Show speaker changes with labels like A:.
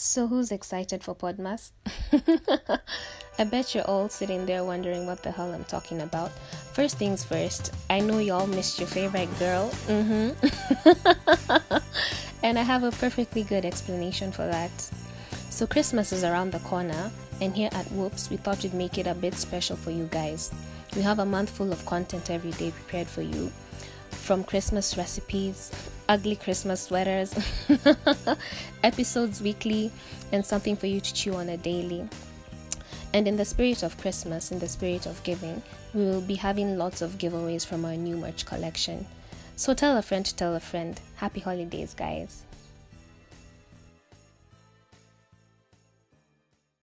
A: So, who's excited for Podmas? I bet you're all sitting there wondering what the hell I'm talking about. First things first, I know y'all missed your favorite girl. Mm-hmm. and I have a perfectly good explanation for that. So, Christmas is around the corner, and here at Whoops, we thought we'd make it a bit special for you guys. We have a month full of content every day prepared for you from Christmas recipes, ugly Christmas sweaters, episodes weekly, and something for you to chew on a daily. And in the spirit of Christmas, in the spirit of giving, we will be having lots of giveaways from our new merch collection. So tell a friend to tell a friend. Happy holidays, guys.